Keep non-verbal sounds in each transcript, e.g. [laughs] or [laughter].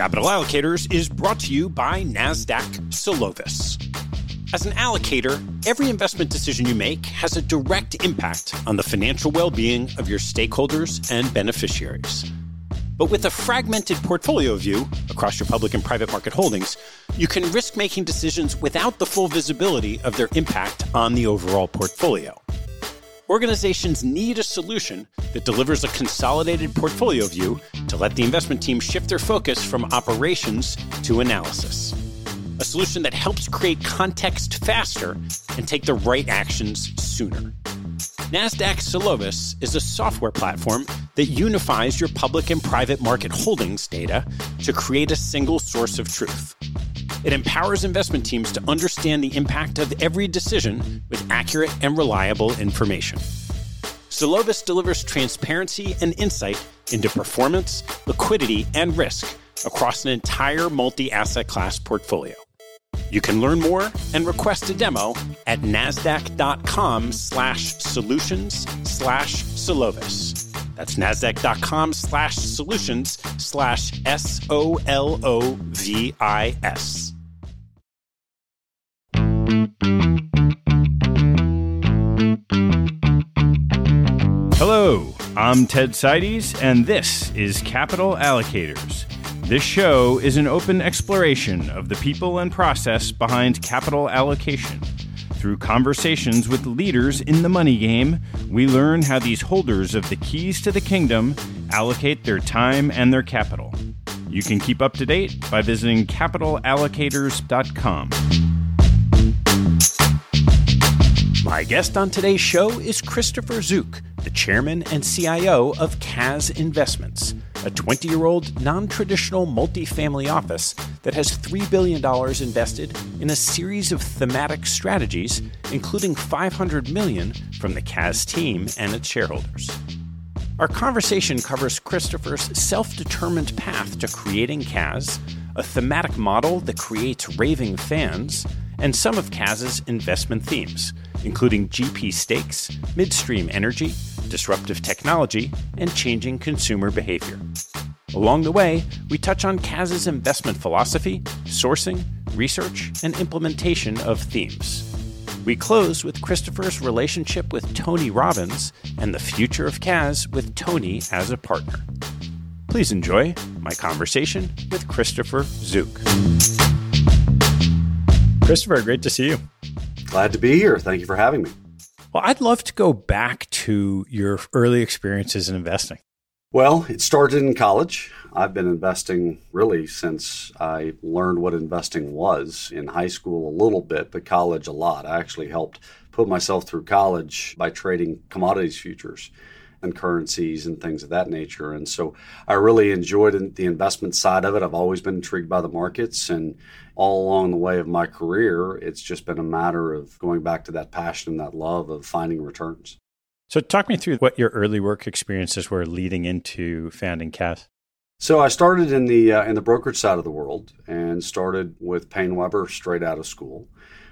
Capital Allocators is brought to you by NASDAQ Solovis. As an allocator, every investment decision you make has a direct impact on the financial well being of your stakeholders and beneficiaries. But with a fragmented portfolio view across your public and private market holdings, you can risk making decisions without the full visibility of their impact on the overall portfolio. Organizations need a solution that delivers a consolidated portfolio view to let the investment team shift their focus from operations to analysis. A solution that helps create context faster and take the right actions sooner. NASDAQ Solovis is a software platform that unifies your public and private market holdings data to create a single source of truth. It empowers investment teams to understand the impact of every decision with accurate and reliable information. Solovis delivers transparency and insight into performance, liquidity, and risk across an entire multi asset class portfolio. You can learn more and request a demo at nasdaq.com slash solutions slash Solovis. That's nasdaq.com slash solutions slash S O L O V I S. Hello, I'm Ted Seides, and this is Capital Allocators. This show is an open exploration of the people and process behind capital allocation. Through conversations with leaders in the money game, we learn how these holders of the keys to the kingdom allocate their time and their capital. You can keep up to date by visiting capitalallocators.com. My guest on today's show is Christopher Zook, the chairman and CIO of CAZ Investments, a 20 year old non traditional multifamily office that has $3 billion invested in a series of thematic strategies, including 500 million from the CAZ team and its shareholders. Our conversation covers Christopher's self determined path to creating CAZ, a thematic model that creates raving fans, and some of CAZ's investment themes including GP stakes, midstream energy, disruptive technology, and changing consumer behavior. Along the way, we touch on CAZ's investment philosophy, sourcing, research, and implementation of themes. We close with Christopher's relationship with Tony Robbins and the future of CAZ with Tony as a partner. Please enjoy my conversation with Christopher Zook. Christopher, great to see you. Glad to be here. Thank you for having me. Well, I'd love to go back to your early experiences in investing. Well, it started in college. I've been investing really since I learned what investing was in high school a little bit, but college a lot. I actually helped put myself through college by trading commodities futures and currencies and things of that nature. And so I really enjoyed the investment side of it. I've always been intrigued by the markets and all along the way of my career, it's just been a matter of going back to that passion and that love of finding returns. So talk me through what your early work experiences were leading into founding CAZ. So I started in the uh, in the brokerage side of the world and started with PaineWebber straight out of school.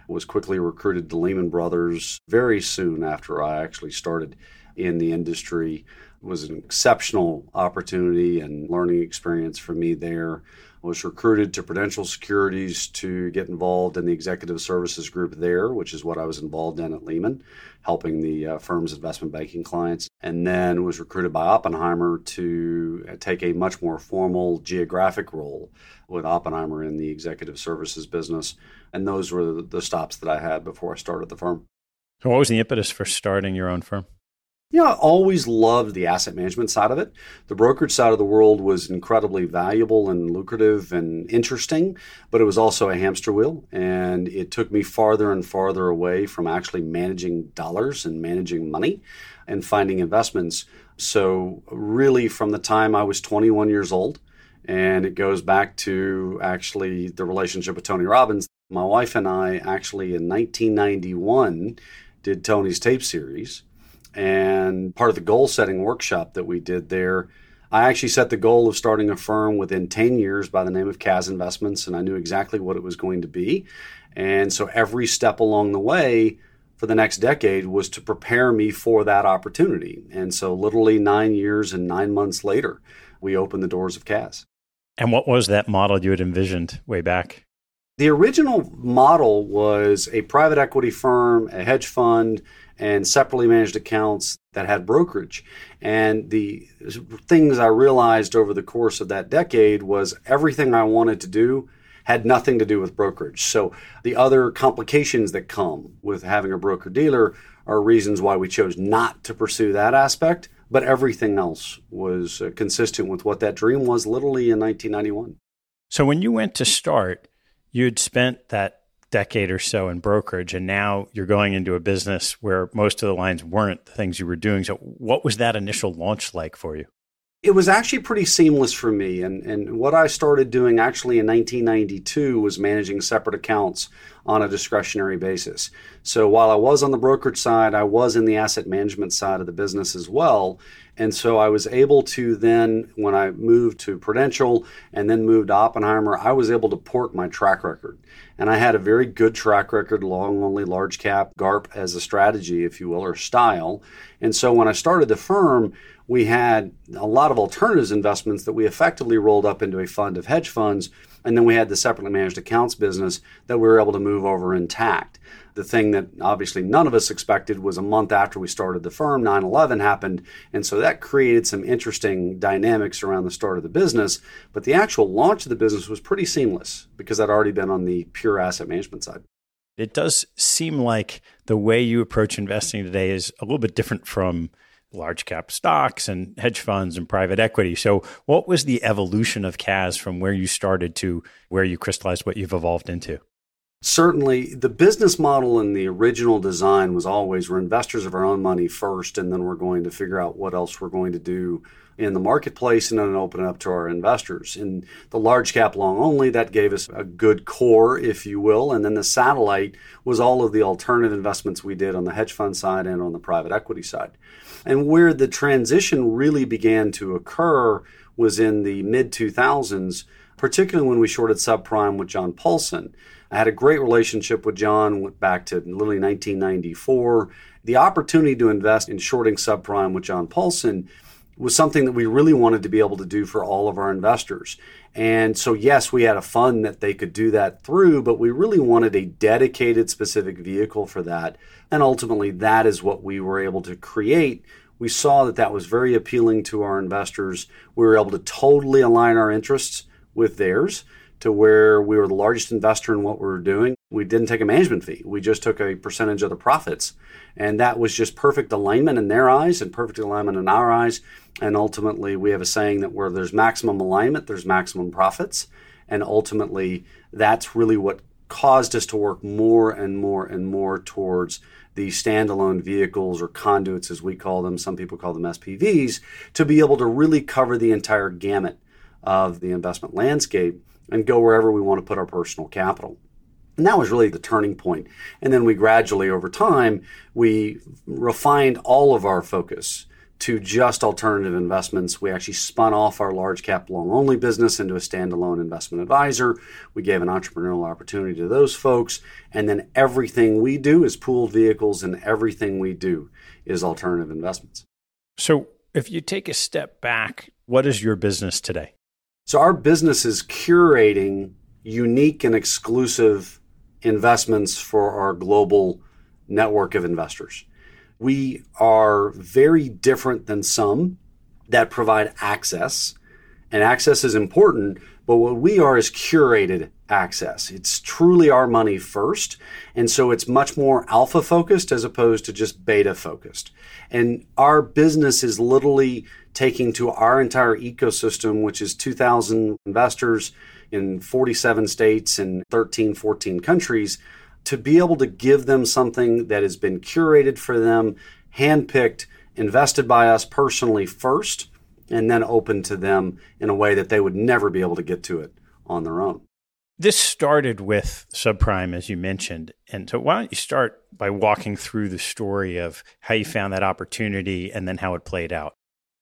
Was quickly recruited to Lehman Brothers very soon after I actually started in the industry. Was an exceptional opportunity and learning experience for me there. I was recruited to Prudential Securities to get involved in the executive services group there, which is what I was involved in at Lehman, helping the uh, firm's investment banking clients. And then was recruited by Oppenheimer to take a much more formal geographic role with Oppenheimer in the executive services business. And those were the stops that I had before I started the firm. So, what was the impetus for starting your own firm? You know, I always loved the asset management side of it. The brokerage side of the world was incredibly valuable and lucrative and interesting, but it was also a hamster wheel. And it took me farther and farther away from actually managing dollars and managing money and finding investments. So, really, from the time I was 21 years old, and it goes back to actually the relationship with Tony Robbins. My wife and I actually in 1991 did Tony's tape series and part of the goal setting workshop that we did there, I actually set the goal of starting a firm within 10 years by the name of CAZ Investments, and I knew exactly what it was going to be. And so every step along the way for the next decade was to prepare me for that opportunity. And so, literally nine years and nine months later, we opened the doors of CAZ. And what was that model you had envisioned way back? The original model was a private equity firm, a hedge fund, and separately managed accounts that had brokerage. And the things I realized over the course of that decade was everything I wanted to do had nothing to do with brokerage. So the other complications that come with having a broker dealer are reasons why we chose not to pursue that aspect, but everything else was uh, consistent with what that dream was literally in 1991. So when you went to start, you'd spent that decade or so in brokerage and now you're going into a business where most of the lines weren't the things you were doing. So what was that initial launch like for you? It was actually pretty seamless for me. And, and what I started doing actually in 1992 was managing separate accounts on a discretionary basis. So while I was on the brokerage side, I was in the asset management side of the business as well. And so I was able to then, when I moved to Prudential and then moved to Oppenheimer, I was able to port my track record. And I had a very good track record, long only large cap, GARP as a strategy, if you will, or style. And so when I started the firm, we had a lot of alternatives investments that we effectively rolled up into a fund of hedge funds. And then we had the separately managed accounts business that we were able to move over intact. The thing that obviously none of us expected was a month after we started the firm, 9 11 happened. And so that created some interesting dynamics around the start of the business. But the actual launch of the business was pretty seamless because I'd already been on the pure asset management side. It does seem like the way you approach investing today is a little bit different from large cap stocks and hedge funds and private equity. So, what was the evolution of CAZ from where you started to where you crystallized what you've evolved into? Certainly, the business model in the original design was always we're investors of our own money first, and then we're going to figure out what else we're going to do in the marketplace and then open it up to our investors. In the large cap long only, that gave us a good core, if you will. And then the satellite was all of the alternative investments we did on the hedge fund side and on the private equity side. And where the transition really began to occur was in the mid 2000s, particularly when we shorted subprime with John Paulson. I had a great relationship with John, went back to literally 1994. The opportunity to invest in shorting subprime with John Paulson was something that we really wanted to be able to do for all of our investors. And so, yes, we had a fund that they could do that through, but we really wanted a dedicated, specific vehicle for that. And ultimately, that is what we were able to create. We saw that that was very appealing to our investors. We were able to totally align our interests with theirs to where we were the largest investor in what we were doing. We didn't take a management fee, we just took a percentage of the profits. And that was just perfect alignment in their eyes and perfect alignment in our eyes. And ultimately, we have a saying that where there's maximum alignment, there's maximum profits. And ultimately, that's really what caused us to work more and more and more towards the standalone vehicles or conduits, as we call them. Some people call them SPVs, to be able to really cover the entire gamut of the investment landscape and go wherever we want to put our personal capital. And that was really the turning point. And then we gradually, over time, we refined all of our focus to just alternative investments. We actually spun off our large cap long only business into a standalone investment advisor. We gave an entrepreneurial opportunity to those folks. And then everything we do is pooled vehicles, and everything we do is alternative investments. So, if you take a step back, what is your business today? So, our business is curating unique and exclusive investments for our global network of investors. We are very different than some that provide access, and access is important, but what we are is curated access. It's truly our money first, and so it's much more alpha focused as opposed to just beta focused. And our business is literally taking to our entire ecosystem, which is 2,000 investors in 47 states and 13, 14 countries, to be able to give them something that has been curated for them, handpicked, invested by us personally first, and then open to them in a way that they would never be able to get to it on their own. This started with subprime, as you mentioned. And so, why don't you start by walking through the story of how you found that opportunity and then how it played out?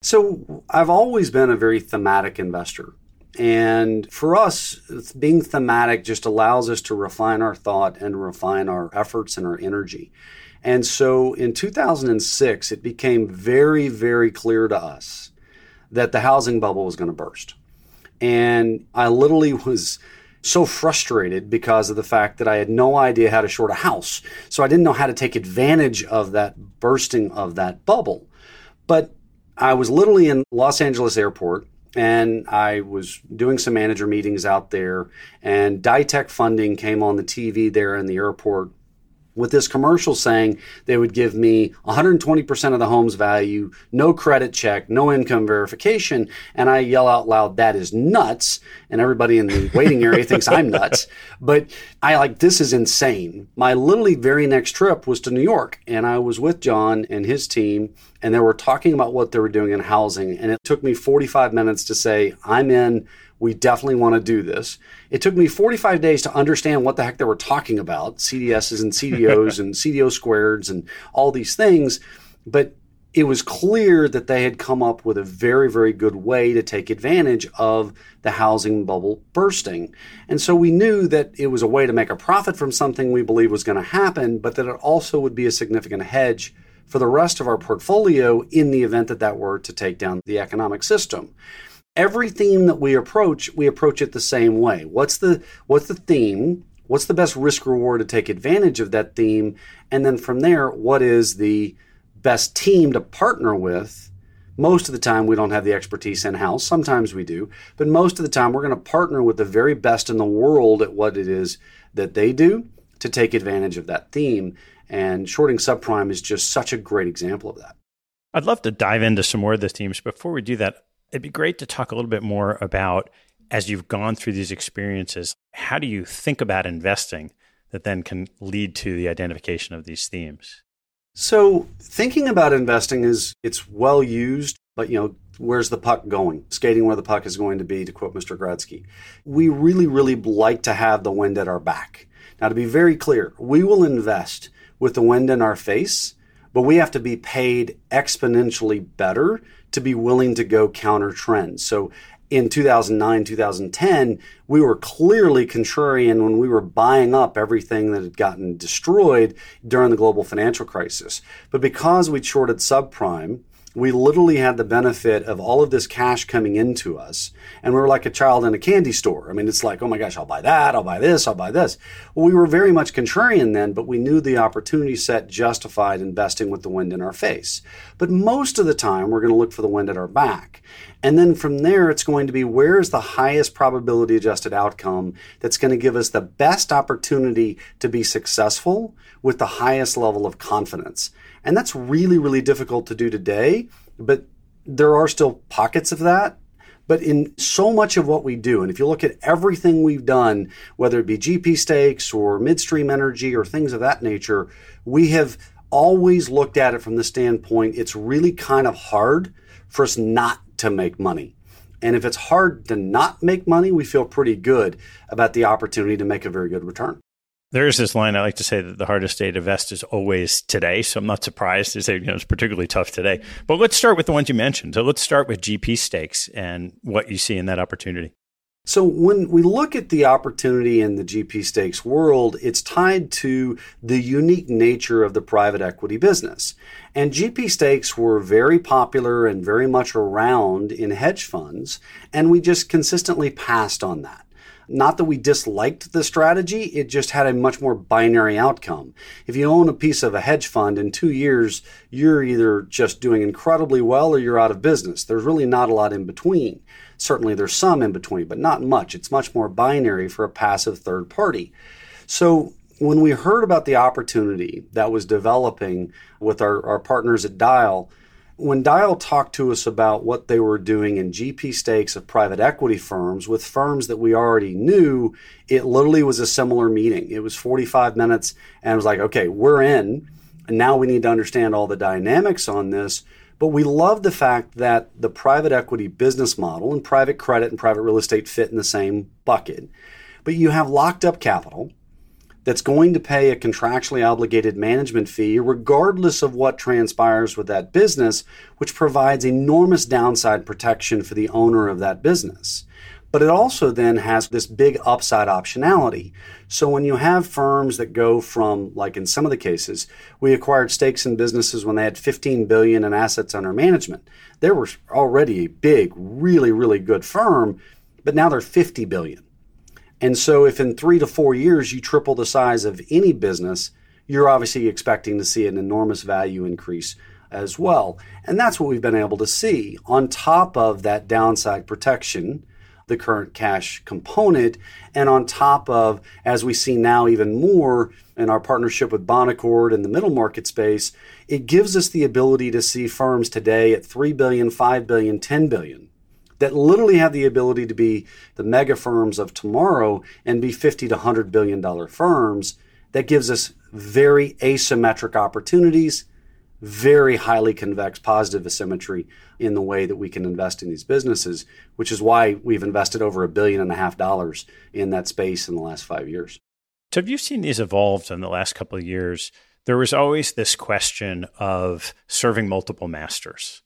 So, I've always been a very thematic investor. And for us, being thematic just allows us to refine our thought and refine our efforts and our energy. And so in 2006, it became very, very clear to us that the housing bubble was going to burst. And I literally was so frustrated because of the fact that I had no idea how to short a house. So I didn't know how to take advantage of that bursting of that bubble. But I was literally in Los Angeles airport and I was doing some manager meetings out there and Ditech funding came on the TV there in the airport with this commercial saying they would give me 120% of the home's value, no credit check, no income verification. And I yell out loud, that is nuts. And everybody in the waiting area thinks I'm [laughs] nuts. But I like, this is insane. My literally very next trip was to New York. And I was with John and his team, and they were talking about what they were doing in housing. And it took me 45 minutes to say, I'm in we definitely want to do this. It took me 45 days to understand what the heck they were talking about CDSs and CDOs [laughs] and CDO squareds and all these things. But it was clear that they had come up with a very, very good way to take advantage of the housing bubble bursting. And so we knew that it was a way to make a profit from something we believe was going to happen, but that it also would be a significant hedge for the rest of our portfolio in the event that that were to take down the economic system every theme that we approach, we approach it the same way. What's the what's the theme? What's the best risk reward to take advantage of that theme? And then from there, what is the best team to partner with? Most of the time, we don't have the expertise in house. Sometimes we do. But most of the time, we're going to partner with the very best in the world at what it is that they do to take advantage of that theme. And shorting subprime is just such a great example of that. I'd love to dive into some more of the themes. Before we do that, It'd be great to talk a little bit more about as you've gone through these experiences, how do you think about investing that then can lead to the identification of these themes? So, thinking about investing is it's well used, but you know, where's the puck going? Skating where the puck is going to be, to quote Mr. Gretzky. We really, really like to have the wind at our back. Now, to be very clear, we will invest with the wind in our face, but we have to be paid exponentially better to be willing to go counter trends. So in 2009, 2010, we were clearly contrarian when we were buying up everything that had gotten destroyed during the global financial crisis. But because we shorted subprime, we literally had the benefit of all of this cash coming into us. And we were like a child in a candy store. I mean, it's like, oh my gosh, I'll buy that, I'll buy this, I'll buy this. Well, we were very much contrarian then, but we knew the opportunity set justified investing with the wind in our face. But most of the time, we're going to look for the wind at our back. And then from there, it's going to be where's the highest probability adjusted outcome that's going to give us the best opportunity to be successful with the highest level of confidence. And that's really, really difficult to do today, but there are still pockets of that. But in so much of what we do, and if you look at everything we've done, whether it be GP stakes or midstream energy or things of that nature, we have always looked at it from the standpoint it's really kind of hard for us not to make money. And if it's hard to not make money, we feel pretty good about the opportunity to make a very good return. There is this line I like to say that the hardest day to vest is always today. So I'm not surprised to say you know it's particularly tough today. But let's start with the ones you mentioned. So let's start with GP stakes and what you see in that opportunity. So when we look at the opportunity in the GP stakes world, it's tied to the unique nature of the private equity business. And GP stakes were very popular and very much around in hedge funds, and we just consistently passed on that. Not that we disliked the strategy, it just had a much more binary outcome. If you own a piece of a hedge fund in two years, you're either just doing incredibly well or you're out of business. There's really not a lot in between. Certainly there's some in between, but not much. It's much more binary for a passive third party. So when we heard about the opportunity that was developing with our, our partners at Dyal, when Dyal talked to us about what they were doing in GP stakes of private equity firms with firms that we already knew, it literally was a similar meeting. It was 45 minutes and it was like, okay, we're in. And now we need to understand all the dynamics on this. But we love the fact that the private equity business model and private credit and private real estate fit in the same bucket. But you have locked up capital that's going to pay a contractually obligated management fee, regardless of what transpires with that business, which provides enormous downside protection for the owner of that business. But it also then has this big upside optionality. So when you have firms that go from, like in some of the cases, we acquired stakes in businesses when they had 15 billion in assets under management. They were already a big, really, really good firm but now they're 50 billion. And so if in 3 to 4 years you triple the size of any business, you're obviously expecting to see an enormous value increase as well. And that's what we've been able to see on top of that downside protection the current cash component. And on top of, as we see now even more in our partnership with Bonaccord in the middle market space, it gives us the ability to see firms today at 3 billion, 5 billion, 10 billion that literally have the ability to be the mega firms of tomorrow and be 50 to 100 billion dollar firms that gives us very asymmetric opportunities very highly convex positive asymmetry in the way that we can invest in these businesses, which is why we've invested over a billion and a half dollars in that space in the last five years. So have you seen these evolved in the last couple of years? There was always this question of serving multiple masters.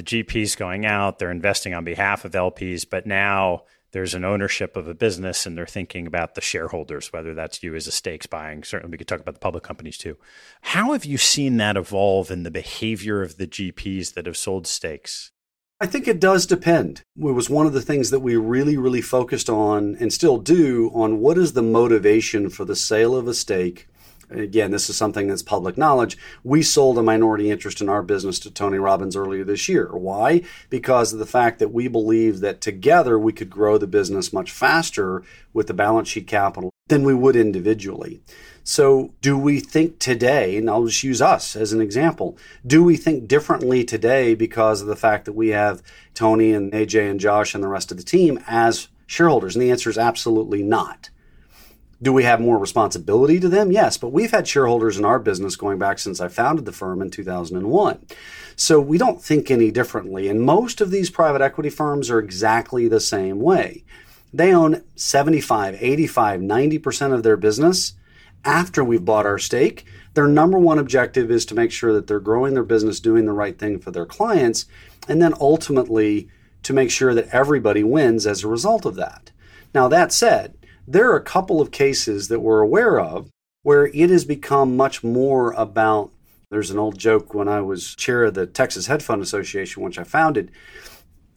The GPs going out, they're investing on behalf of LPs, but now there's an ownership of a business and they're thinking about the shareholders, whether that's you as a stakes buying. Certainly, we could talk about the public companies too. How have you seen that evolve in the behavior of the GPs that have sold stakes? I think it does depend. It was one of the things that we really, really focused on and still do on what is the motivation for the sale of a stake again, this is something that's public knowledge. We sold a minority interest in our business to Tony Robbins earlier this year. Why? Because of the fact that we believe that together we could grow the business much faster with the balance sheet capital than we would individually. So, do we think today, and I'll just use us as an example, do we think differently today because of the fact that we have Tony and AJ and Josh and the rest of the team as shareholders? And the answer is absolutely not. Do we have more responsibility to them? Yes, but we've had shareholders in our business going back since I founded the firm in 2001. So we don't think any differently. And most of these private equity firms are exactly the same way. They own 75, 85, 90% of their business after we've bought our stake. Their number one objective is to make sure that they're growing their business, doing the right thing for their clients, and then ultimately to make sure that everybody wins as a result of that. Now, that said, there are a couple of cases that we're aware of where it has become much more about. There's an old joke when I was chair of the Texas Hedge Fund Association, which I founded.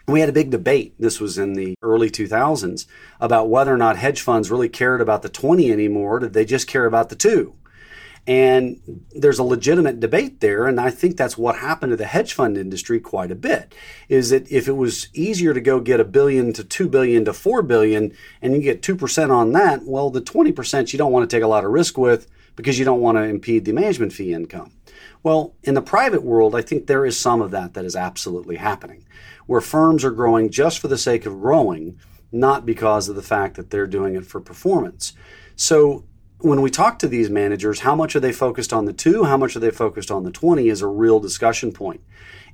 We had a big debate. This was in the early 2000s about whether or not hedge funds really cared about the 20 anymore. Did they just care about the two? And there's a legitimate debate there. And I think that's what happened to the hedge fund industry quite a bit is that if it was easier to go get a billion to two billion to four billion and you get 2% on that, well, the 20% you don't want to take a lot of risk with because you don't want to impede the management fee income. Well, in the private world, I think there is some of that that is absolutely happening where firms are growing just for the sake of growing, not because of the fact that they're doing it for performance. So when we talk to these managers, how much are they focused on the two? How much are they focused on the 20 is a real discussion point.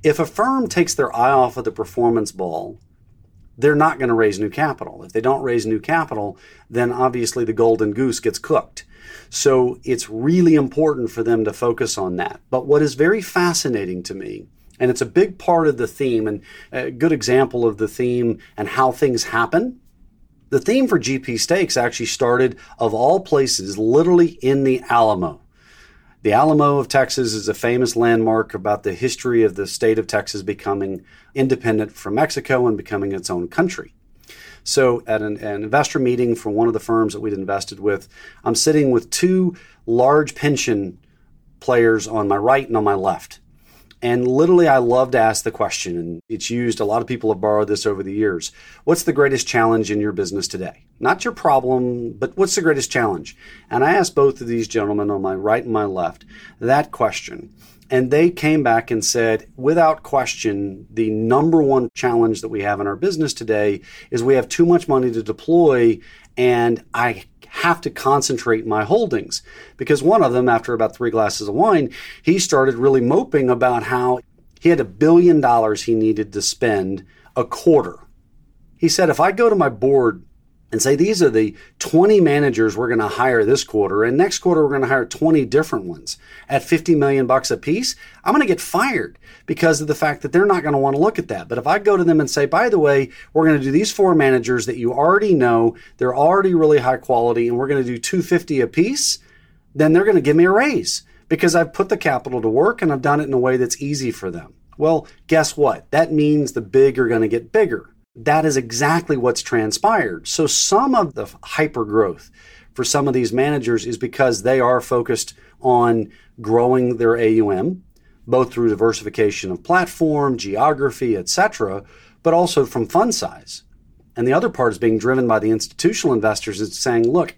If a firm takes their eye off of the performance ball, they're not going to raise new capital. If they don't raise new capital, then obviously the golden goose gets cooked. So it's really important for them to focus on that. But what is very fascinating to me, and it's a big part of the theme, and a good example of the theme and how things happen the theme for GP Stakes actually started, of all places, literally in the Alamo. The Alamo of Texas is a famous landmark about the history of the state of Texas becoming independent from Mexico and becoming its own country. So, at an, an, investor meeting for one of the firms that we'd invested with, I'm sitting with two large pension players on my right and on my left. And literally, I love to ask the question, and it's used, a lot of people have borrowed this over the years. What's the greatest challenge in your business today? Not your problem, but what's the greatest challenge? And I asked both of these gentlemen on my right and my left that question. And they came back and said, without question, the number one challenge that we have in our business today is we have too much money to deploy, and I have to concentrate my holdings. Because one of them, after about three glasses of wine, he started really moping about how he had a billion dollars he needed to spend a quarter. He said, if I go to my board and say these are the 20 managers we're going to hire this quarter and next quarter we're going to hire 20 different ones at 50 million bucks a piece i'm going to get fired because of the fact that they're not going to want to look at that. But if i go to them and say by the way we're going to do these four managers that you already know they're already really high quality and we're going to do 250 a piece then they're going to give me a raise because i've put the capital to work and i've done it in a way that's easy for them. Well guess what? That means the big are going to get bigger that is exactly what's transpired. So some of the hyper growth for some of these managers is because they are focused on growing their AUM, both through diversification of platform, geography, etc., but also from fund size. And the other part is being driven by the institutional investors is saying, look,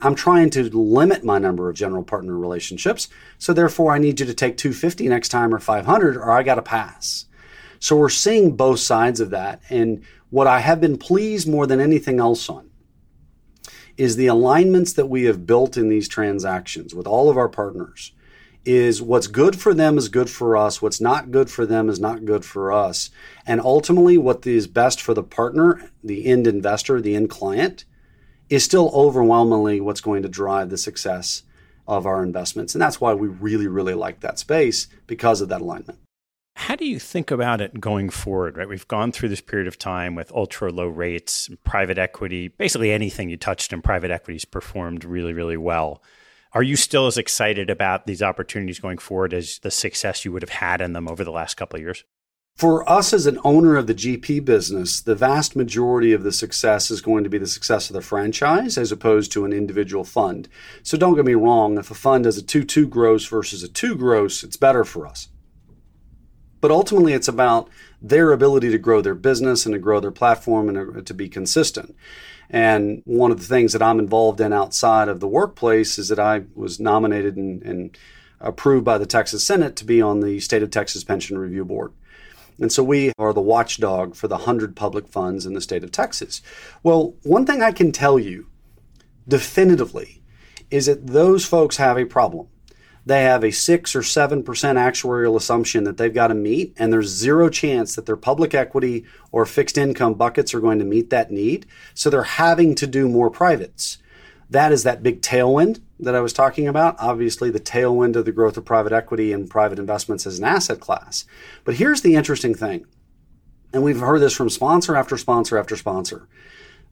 I'm trying to limit my number of general partner relationships. So therefore, I need you to take 250 next time or 500, or I got to pass. So we're seeing both sides of that. And what I have been pleased more than anything else on is the alignments that we have built in these transactions with all of our partners is what's good for them is good for us. What's not good for them is not good for us. And ultimately, what is best for the partner, the end investor, the end client, is still overwhelmingly what's going to drive the success of our investments. And that's why we really, really like that space because of that alignment. How do you think about it going forward? Right, we've gone through this period of time with ultra low rates, private equity. Basically, anything you touched in private equities performed really, really well. Are you still as excited about these opportunities going forward as the success you would have had in them over the last couple of years? For us as an owner of the GP business, the vast majority of the success is going to be the success of the franchise as opposed to an individual fund. So don't get me wrong, if a fund has a 2 2 gross versus a 2 gross, it's better for us. But ultimately, it's about their ability to grow their business and to grow their platform and uh, to be consistent. And one of the things that I'm involved in outside of the workplace is that I was nominated and, and approved by the Texas Senate to be on the State of Texas Pension Review Board. And so we are the watchdog for the 100 public funds in the state of Texas. Well, one thing I can tell you definitively is that those folks have a problem they have a six or seven percent actuarial assumption that they've got to meet, and there's zero chance that their public equity or fixed income buckets are going to meet that need. So they're having to do more privates. That is that big tailwind that I was talking about. Obviously, the tailwind of the growth of private equity and private investments as an asset class. But here's the interesting thing, and we've heard this from sponsor after sponsor after sponsor.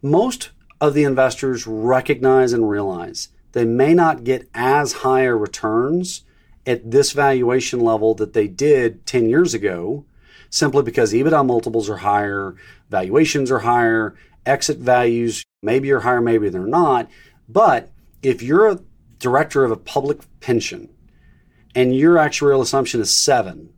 Most of the investors recognize and realize they may not get as higher returns at this valuation level that they did 10 years ago simply because EBITDA multiples are higher, valuations are higher, exit values maybe are higher, maybe they're not. But if you're a director of a public pension and your actuarial assumption is seven,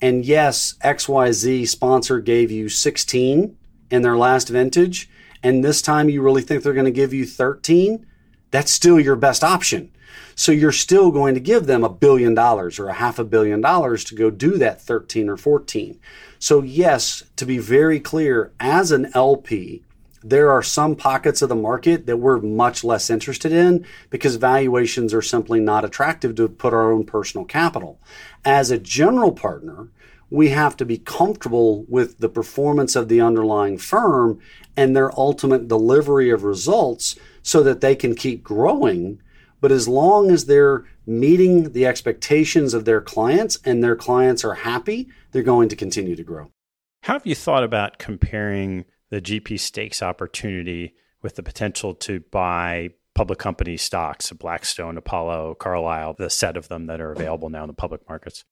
and yes, XYZ sponsor gave you 16 in their last vintage, and this time you really think they're going to give you 13, that's still your best option. So you're still going to give them a billion dollars or a half a billion dollars to go do that 13 or 14. So, yes, to be very clear, as an LP, there are some pockets of the market that we're much less interested in because valuations are simply not attractive to put our own personal capital. As a general partner, we have to be comfortable with the performance of the underlying firm and their ultimate delivery of results so that they can keep growing. But as long as they're meeting the expectations of their clients and their clients are happy, they're going to continue to grow. How have you thought about comparing the GP stakes opportunity with the potential to buy public company stocks, Blackstone, Apollo, Carlyle, the set of them that are available now in the public markets?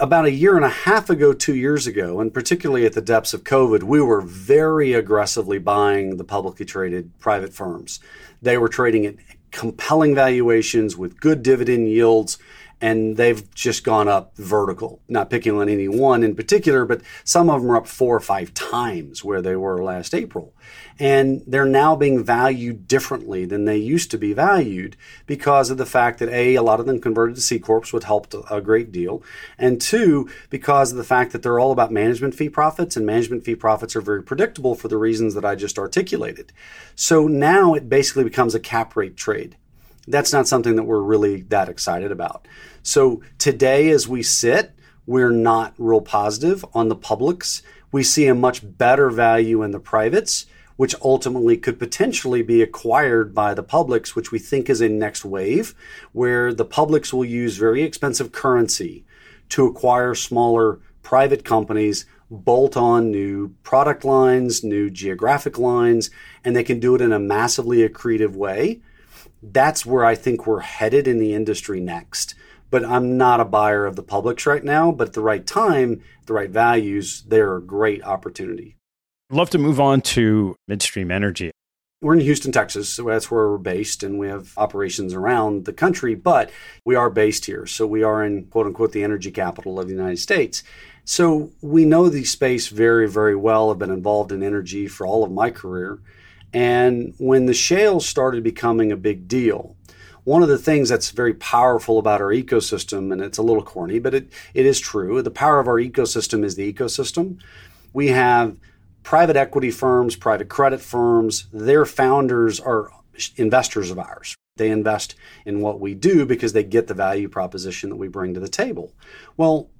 About a year and a half ago, two years ago, and particularly at the depths of COVID, we were very aggressively buying the publicly traded private firms. They were trading at compelling valuations with good dividend yields and they've just gone up vertical. Not picking on any one in particular, but some of them are up four or five times where they were last April. And they're now being valued differently than they used to be valued because of the fact that A, a lot of them converted to C Corps, which helped a great deal. And two, because of the fact that they're all about management fee profits, and management fee profits are very predictable for the reasons that I just articulated. So now it basically becomes a cap rate trade that's not something that we're really that excited about. So today, as we sit, we're not real positive on the publics. We see a much better value in the privates, which ultimately could potentially be acquired by the publics, which we think is a next wave, where the publics will use very expensive currency to acquire smaller private companies, bolt on new product lines, new geographic lines, and they can do it in a massively accretive way. That's where I think we're headed in the industry next but I'm not a buyer of the publics right now. But at the right time, the right values, they're a great opportunity. I'd love to move on to midstream energy. We're in Houston, Texas. So that's where we're based, and we have operations around the country, but we are based here. So we are in quote unquote the energy capital of the United States. So we know the space very, very well. I've been involved in energy for all of my career. And when the shales started becoming a big deal, one of the things that's very powerful about our ecosystem, and it's a little corny, but it, it is true, the power of our ecosystem is the ecosystem. We have private equity firms, private credit firms, their founders are investors of ours. They invest in what we do because they get the value proposition that we bring to the table. Well,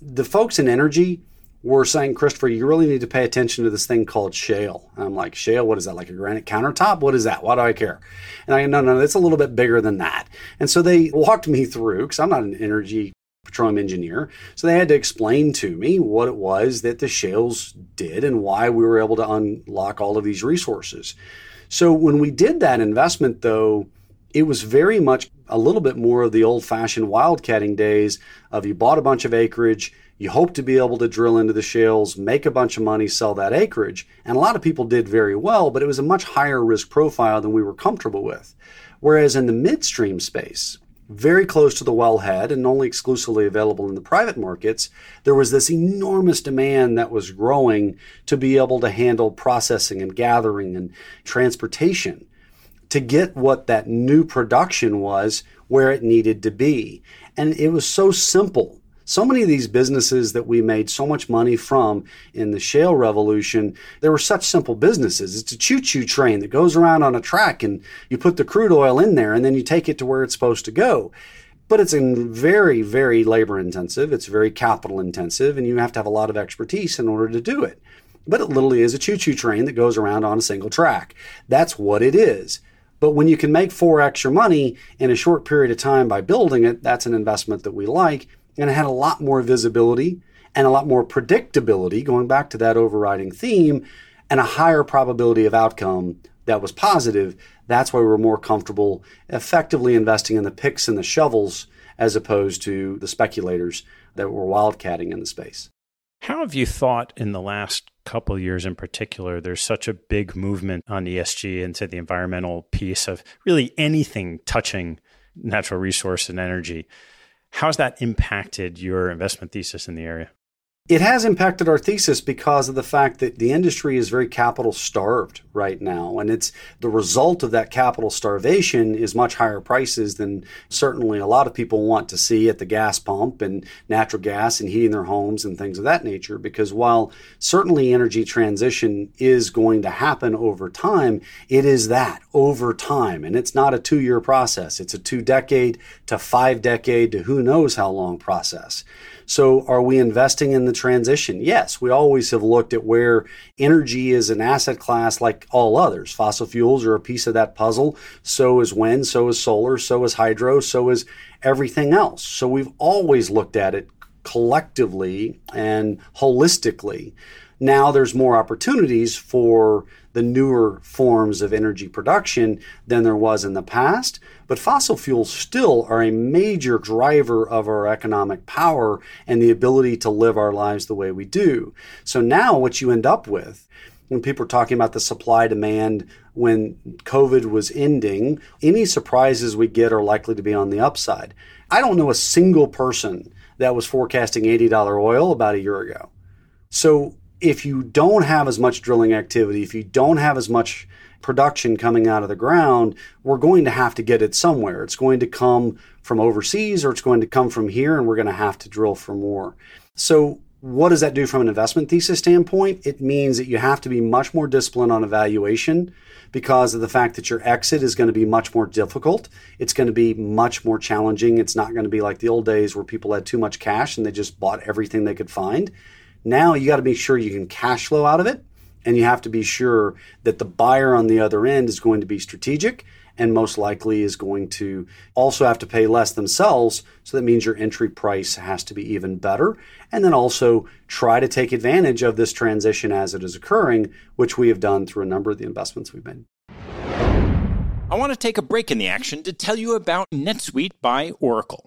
the folks in energy were saying, Christopher, you really need to pay attention to this thing called shale. And I'm like, shale, what is that? Like a granite countertop? What is that? Why do I care? And I no, no, it's a little bit bigger than that. And so they walked me through, because I'm not an energy petroleum engineer. So they had to explain to me what it was that the shales did and why we were able to unlock all of these resources. So when we did that investment, though, it was very much a little bit more of the old fashioned wildcatting days of you bought a bunch of acreage, you hope to be able to drill into the shales, make a bunch of money, sell that acreage. And a lot of people did very well, but it was a much higher risk profile than we were comfortable with. Whereas in the midstream space, very close to the wellhead and only exclusively available in the private markets, there was this enormous demand that was growing to be able to handle processing and gathering and transportation to get what that new production was where it needed to be. And it was so simple. So many of these businesses that we made so much money from in the shale revolution, they were such simple businesses. It's a choo choo train that goes around on a track and you put the crude oil in there and then you take it to where it's supposed to go. But it's very, very labor intensive. It's very capital intensive and you have to have a lot of expertise in order to do it. But it literally is a choo choo train that goes around on a single track. That's what it is. But when you can make 4x your money in a short period of time by building it, that's an investment that we like. And it had a lot more visibility and a lot more predictability, going back to that overriding theme, and a higher probability of outcome that was positive. That's why we're more comfortable effectively investing in the picks and the shovels as opposed to the speculators that were wildcatting in the space. How have you thought in the last couple years in particular, there's such a big movement on ESG into the environmental piece of really anything touching natural resource and energy. How's that impacted your investment thesis in the area? It has impacted our thesis because of the fact that the industry is very capital starved right now. And it's the result of that capital starvation is much higher prices than certainly a lot of people want to see at the gas pump and natural gas and heating their homes and things of that nature. Because while certainly energy transition is going to happen over time, it is that over time. And it's not a two year process, it's a two decade to five decade to who knows how long process. So, are we investing in the transition? Yes, we always have looked at where energy is an asset class like all others. Fossil fuels are a piece of that puzzle. So is wind, so is solar, so is hydro, so is everything else. So, we've always looked at it collectively and holistically. Now there's more opportunities for the newer forms of energy production than there was in the past. But fossil fuels still are a major driver of our economic power and the ability to live our lives the way we do. So now what you end up with when people are talking about the supply demand when COVID was ending, any surprises we get are likely to be on the upside. I don't know a single person that was forecasting $80 oil about a year ago. So if you don't have as much drilling activity, if you don't have as much production coming out of the ground, we're going to have to get it somewhere. It's going to come from overseas or it's going to come from here, and we're going to have to drill for more. So, what does that do from an investment thesis standpoint? It means that you have to be much more disciplined on evaluation because of the fact that your exit is going to be much more difficult. It's going to be much more challenging. It's not going to be like the old days where people had too much cash and they just bought everything they could find. Now you got to be sure you can cash flow out of it. And you have to be sure that the buyer on the other end is going to be strategic and most likely is going to also have to pay less themselves. So that means your entry price has to be even better. And then also try to take advantage of this transition as it is occurring, which we have done through a number of the investments we've made. I want to take a break in the action to tell you about NetSuite by Oracle.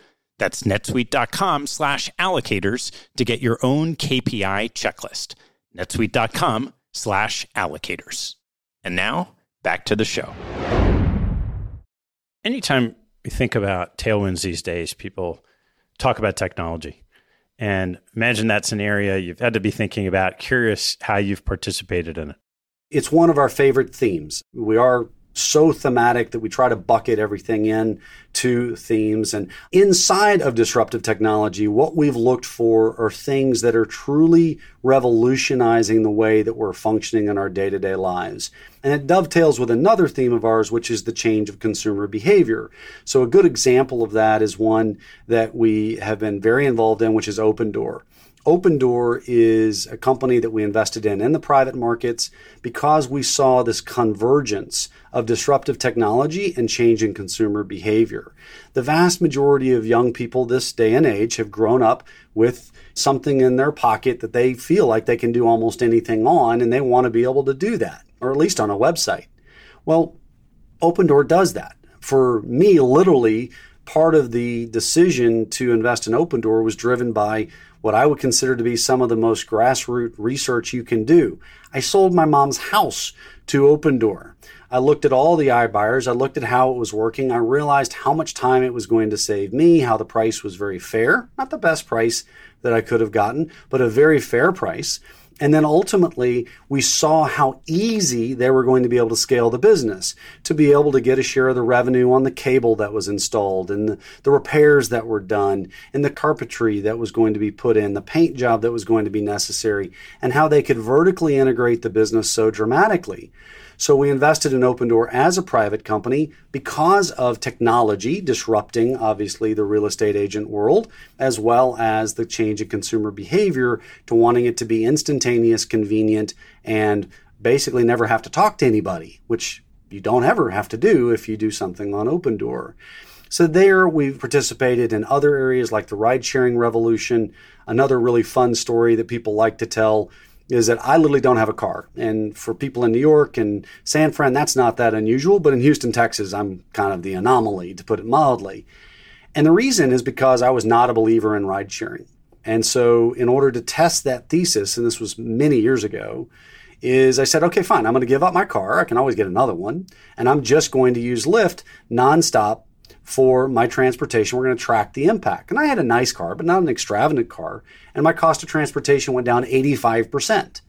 That's netsuite.com slash allocators to get your own KPI checklist. netsuite.com slash allocators. And now, back to the show. Anytime we think about tailwinds these days, people talk about technology. And imagine that's an area you've had to be thinking about, curious how you've participated in it. It's one of our favorite themes. We are so thematic that we try to bucket everything in to themes. And inside of disruptive technology, what we've looked for are things that are truly revolutionizing the way that we're functioning in our day to day lives. And it dovetails with another theme of ours, which is the change of consumer behavior. So, a good example of that is one that we have been very involved in, which is Opendoor. Opendoor is a company that we invested in in the private markets because we saw this convergence of disruptive technology and changing consumer behavior. The vast majority of young people this day and age have grown up with something in their pocket that they feel like they can do almost anything on, and they want to be able to do that, or at least on a website. Well, Opendoor does that. For me, literally, part of the decision to invest in Opendoor was driven by what I would consider to be some of the most grassroots research you can do. I sold my mom's house to Opendoor. I looked at all the iBuyers. I looked at how it was working. I realized how much time it was going to save me, how the price was very fair. Not the best price that I could have gotten, but a very fair price. And then ultimately, we saw how easy they were going to be able to scale the business, to be able to get a share of the revenue on the cable that was installed and the, repairs that were done and the carpentry that was going to be put in, the paint job that was going to be necessary, and how they could vertically integrate the business so dramatically. So we invested in Opendoor as a private company because of technology disrupting, obviously, the real estate agent world, as well as the change in consumer behavior to wanting it to be instantaneous, convenient, and basically never have to talk to anybody, which you don't ever have to do if you do something on Opendoor. So there we've participated in other areas like the ride sharing revolution. Another really fun story that people like to tell is that I literally don't have a car. And for people in New York and San Fran, that's not that unusual. But in Houston, Texas, I'm kind of the anomaly, to put it mildly. And the reason is because I was not a believer in ride sharing. And so, in order to test that thesis, and this was many years ago, is I said, okay, fine, I'm going to give up my car. I can always get another one. And I'm just going to use Lyft nonstop for my transportation. We're going to track the impact. And I had a nice car, but not an extravagant car. And my cost of transportation went down 85%.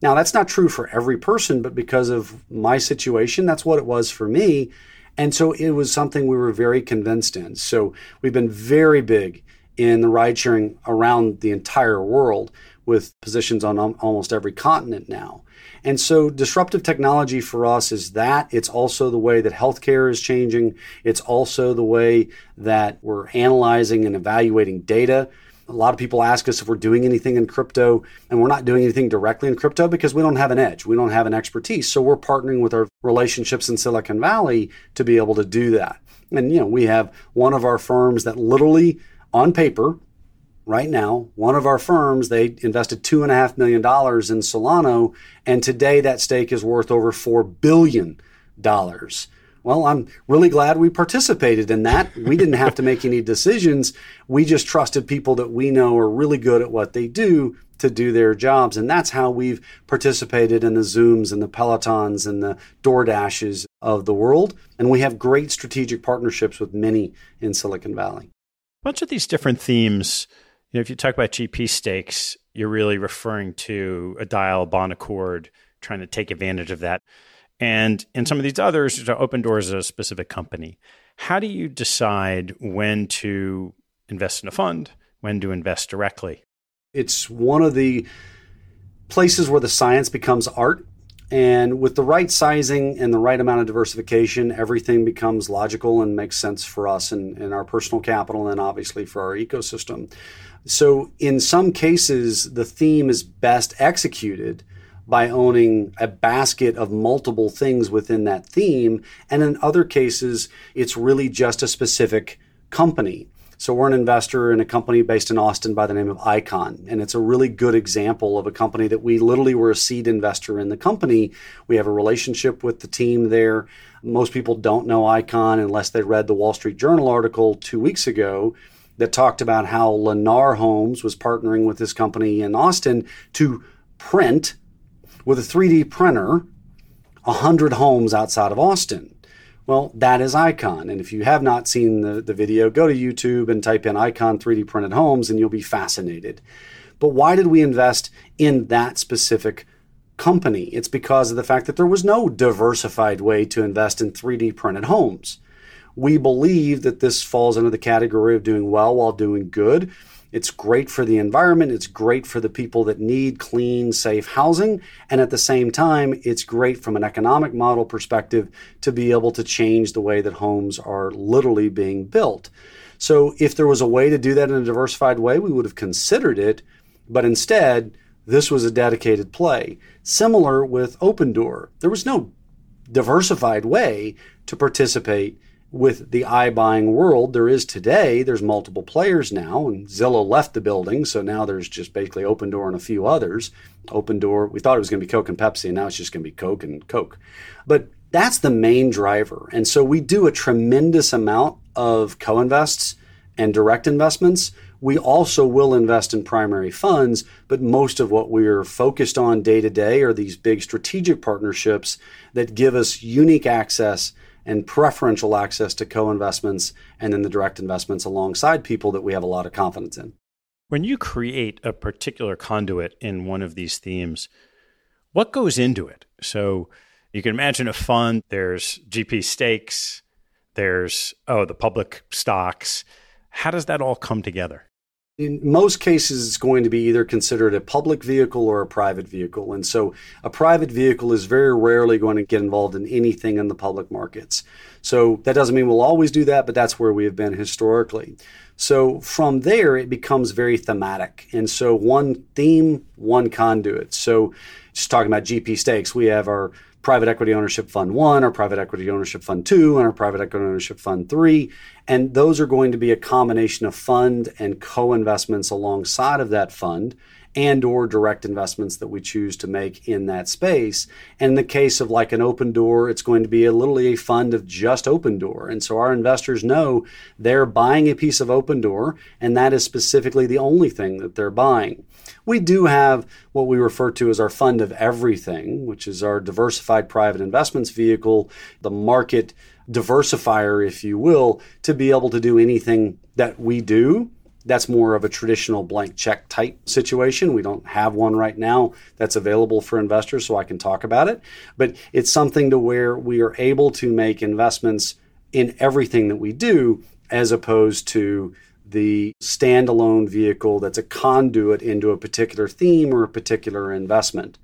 Now, that's not true for every person, but because of my situation, that's what it was for me. And so it was something we were very convinced in. So we've been very big in the ride sharing around the entire world with positions on almost every continent now. And so disruptive technology for us is that. It's also the way that healthcare is changing. It's also the way that we're analyzing and evaluating data. A lot of people ask us if we're doing anything in crypto, and we're not doing anything directly in crypto because we don't have an edge. We don't have an expertise. So we're partnering with our relationships in Silicon Valley to be able to do that. And, you know, we have one of our firms that literally on paper right now, one of our firms, they invested $2.5 million in Solana, and today that stake is worth over $4 billion. Well, I'm really glad we participated in that. We didn't have to make any decisions. We just trusted people that we know are really good at what they do to do their jobs. And that's how we've participated in the Zooms and the Pelotons and the DoorDashes of the world. And we have great strategic partnerships with many in Silicon Valley. A bunch of these different themes You know, if you talk about GP stakes, you're really referring to a Dyal Bonaccord trying to take advantage of that. And in some of these others, Opendoor is a specific company. How do you decide when to invest in a fund, when to invest directly? It's one of the places where the science becomes art. And with the right sizing and the right amount of diversification, everything becomes logical and makes sense for us and, and our personal capital and obviously for our ecosystem. So, in some cases, the theme is best executed by owning a basket of multiple things within that theme. And in other cases, it's really just a specific company. So we're an investor in a company based in Austin by the name of Icon. And it's a really good example of a company that we literally were a seed investor in the company. We have a relationship with the team there. Most people don't know Icon unless they read the Wall Street Journal article two weeks ago that talked about how Lennar Homes was partnering with this company in Austin to print with a 3D printer 100 homes outside of Austin. Well, that is Icon. And if you have not seen the, the video, go to YouTube and type in Icon 3D printed homes and you'll be fascinated. But why did we invest in that specific company? It's because of the fact that there was no diversified way to invest in 3D printed homes. We believe that this falls under the category of doing well while doing good. It's great for the environment. It's great for the people that need clean, safe housing. And at the same time, it's great from an economic model perspective to be able to change the way that homes are literally being built. So, if there was a way to do that in a diversified way, we would have considered it. But instead, this was a dedicated play. Similar with Opendoor, there was no diversified way to participate with the iBuying world there is today. There's multiple players now, and Zillow left the building, so now there's just basically Opendoor and a few others. Opendoor, we thought it was going to be Coke and Pepsi, and now it's just going to be Coke and Coke. But that's the main driver. And so we do a tremendous amount of co invests and direct investments. We also will invest in primary funds, but most of what we're focused on day to day are these big strategic partnerships that give us unique access and preferential access to co investments and then the direct investments alongside people that we have a lot of confidence in. When you create a particular conduit in one of these themes, what goes into it? So you can imagine a fund, there's GP stakes, there's, oh, the public stocks. How does that all come together? In most cases, it's going to be either considered a public vehicle or a private vehicle. And so a private vehicle is very rarely going to get involved in anything in the public markets. So that doesn't mean we'll always do that, but that's where we have been historically. So from there, it becomes very thematic. And so one theme, one conduit. So just talking about GP stakes, we have our private equity ownership fund one, our private equity ownership fund two, and our private equity ownership fund three. And those are going to be a combination of fund and co-investments alongside of that fund and or direct investments that we choose to make in that space. And in the case of like an Opendoor, it's going to be a literally a fund of just Opendoor. And so our investors know they're buying a piece of Opendoor, and that is specifically the only thing that they're buying. We do have what we refer to as our fund of everything, which is our diversified private investments vehicle, the market diversifier, if you will, to be able to do anything that we do that's more of a traditional blank check type situation. We don't have one right now that's available for investors, so I can talk about it. But it's something to where we are able to make investments in everything that we do, as opposed to the standalone vehicle that's a conduit into a particular theme or a particular investment.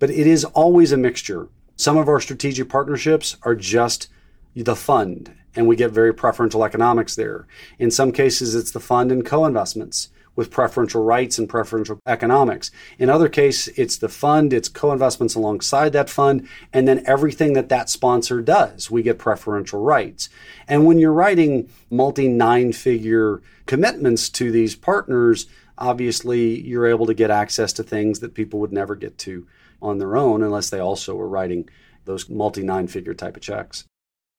But it is always a mixture. Some of our strategic partnerships are just the fund and we get very preferential economics there. In some cases, it's the fund and co investments with preferential rights and preferential economics. In other cases, it's the fund, it's co investments alongside that fund, and then everything that that sponsor does, we get preferential rights. And when you're writing multi nine figure commitments to these partners, obviously you're able to get access to things that people would never get to on their own unless they also were writing those multi nine figure type of checks.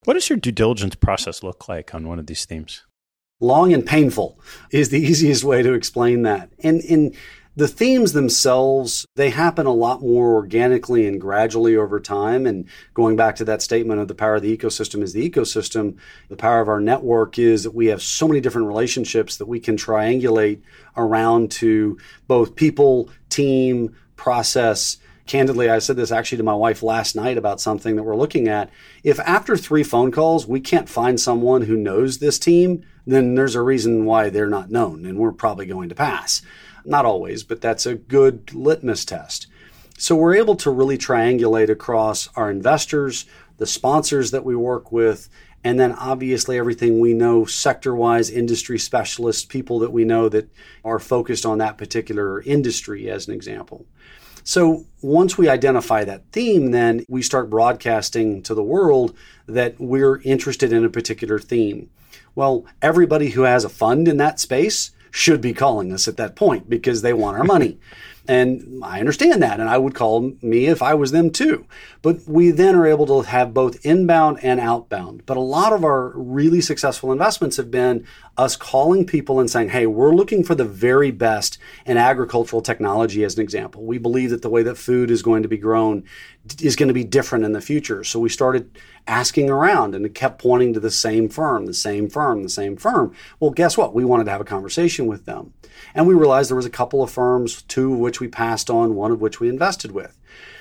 What does your due diligence process look like on one of these themes? Long and painful is the [laughs] easiest way to explain that. And, in the themes themselves they happen a lot more organically and gradually over time and going back to that statement of the power of the ecosystem is the ecosystem the power of our network is that we have so many different relationships that we can triangulate around to both people team process candidly i said this actually to my wife last night about something that we're looking at if after three phone calls we can't find someone who knows this team then there's a reason why they're not known and we're probably going to pass not always, but that's a good litmus test. So we're able to really triangulate across our investors, the sponsors that we work with, and then obviously everything we know sector wise, industry specialists, people that we know that are focused on that particular industry, as an example. So once we identify that theme, then we start broadcasting to the world that we're interested in a particular theme. Well, everybody who has a fund in that space should be calling us at that point because they want our money. [laughs] And I understand that. And I would call me if I was them too. But we then are able to have both inbound and outbound. But a lot of our really successful investments have been us calling people and saying, hey, we're looking for the very best in agricultural technology, as an example. We believe that the way that food is going to be grown is going to be different in the future. So we started asking around and it kept pointing to the same firm, the same firm, the same firm. Well, guess what? We wanted to have a conversation with them. And we realized there was a couple of firms, two of which we passed on, one of which we invested with.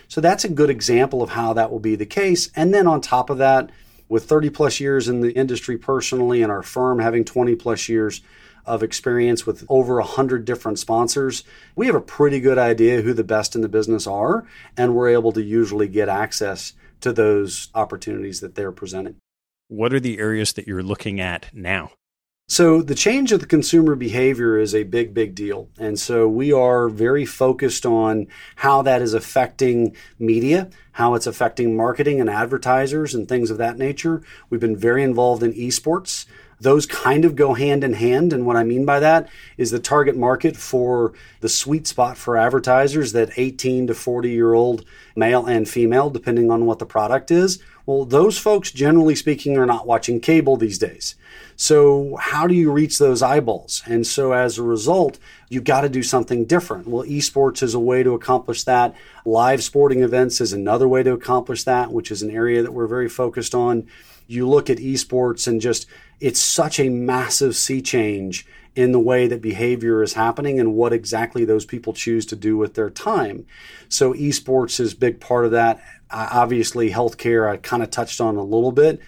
So that's a good example of how that will be the case. And then on top of that, with 30 plus years in the industry personally and our firm having 20 plus years of experience with over 100 different sponsors, we have a pretty good idea who the best in the business are, and we're able to usually get access to those opportunities that they're presenting. What are the areas that you're looking at now? So, the change of the consumer behavior is a big, big deal. And so, we are very focused on how that is affecting media, how it's affecting marketing and advertisers and things of that nature. We've been very involved in esports. Those kind of go hand in hand. And what I mean by that is the target market for the sweet spot for advertisers that 18 to 40 year old male and female, depending on what the product is. Well, those folks, generally speaking, are not watching cable these days. So, how do you reach those eyeballs? And so, as a result, you've got to do something different. Well, esports is a way to accomplish that. Live sporting events is another way to accomplish that, which is an area that we're very focused on. You look at esports and just, it's such a massive sea change in the way that behavior is happening and what exactly those people choose to do with their time. So, esports is a big part of that. Obviously, healthcare, I kind of touched on a little bit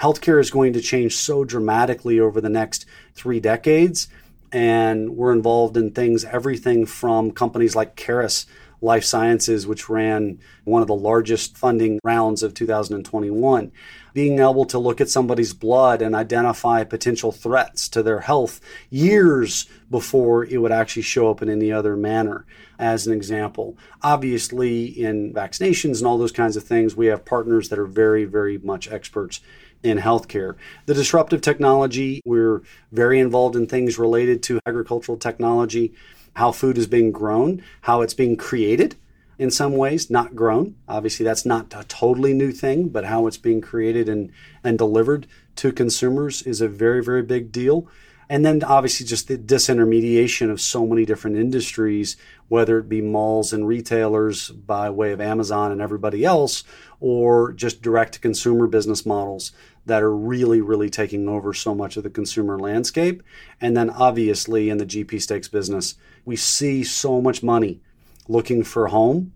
healthcare is going to change so dramatically over the next three decades. And we're involved in things, everything from companies like Caris Life Sciences, which ran one of the largest funding rounds of 2021. Being able to look at somebody's blood and identify potential threats to their health years before it would actually show up in any other manner, as an example. Obviously, in vaccinations and all those kinds of things, we have partners that are very, very much experts in healthcare. The disruptive technology, we're very involved in things related to agricultural technology, how food is being grown, how it's being created in some ways, not grown. Obviously, that's not a totally new thing, but how it's being created and, and delivered to consumers is a very, very big deal. And then obviously just the disintermediation of so many different industries, whether it be malls and retailers by way of Amazon and everybody else, or just direct to consumer business models that are really, really taking over so much of the consumer landscape. And then obviously in the GP stakes business, we see so much money looking for a home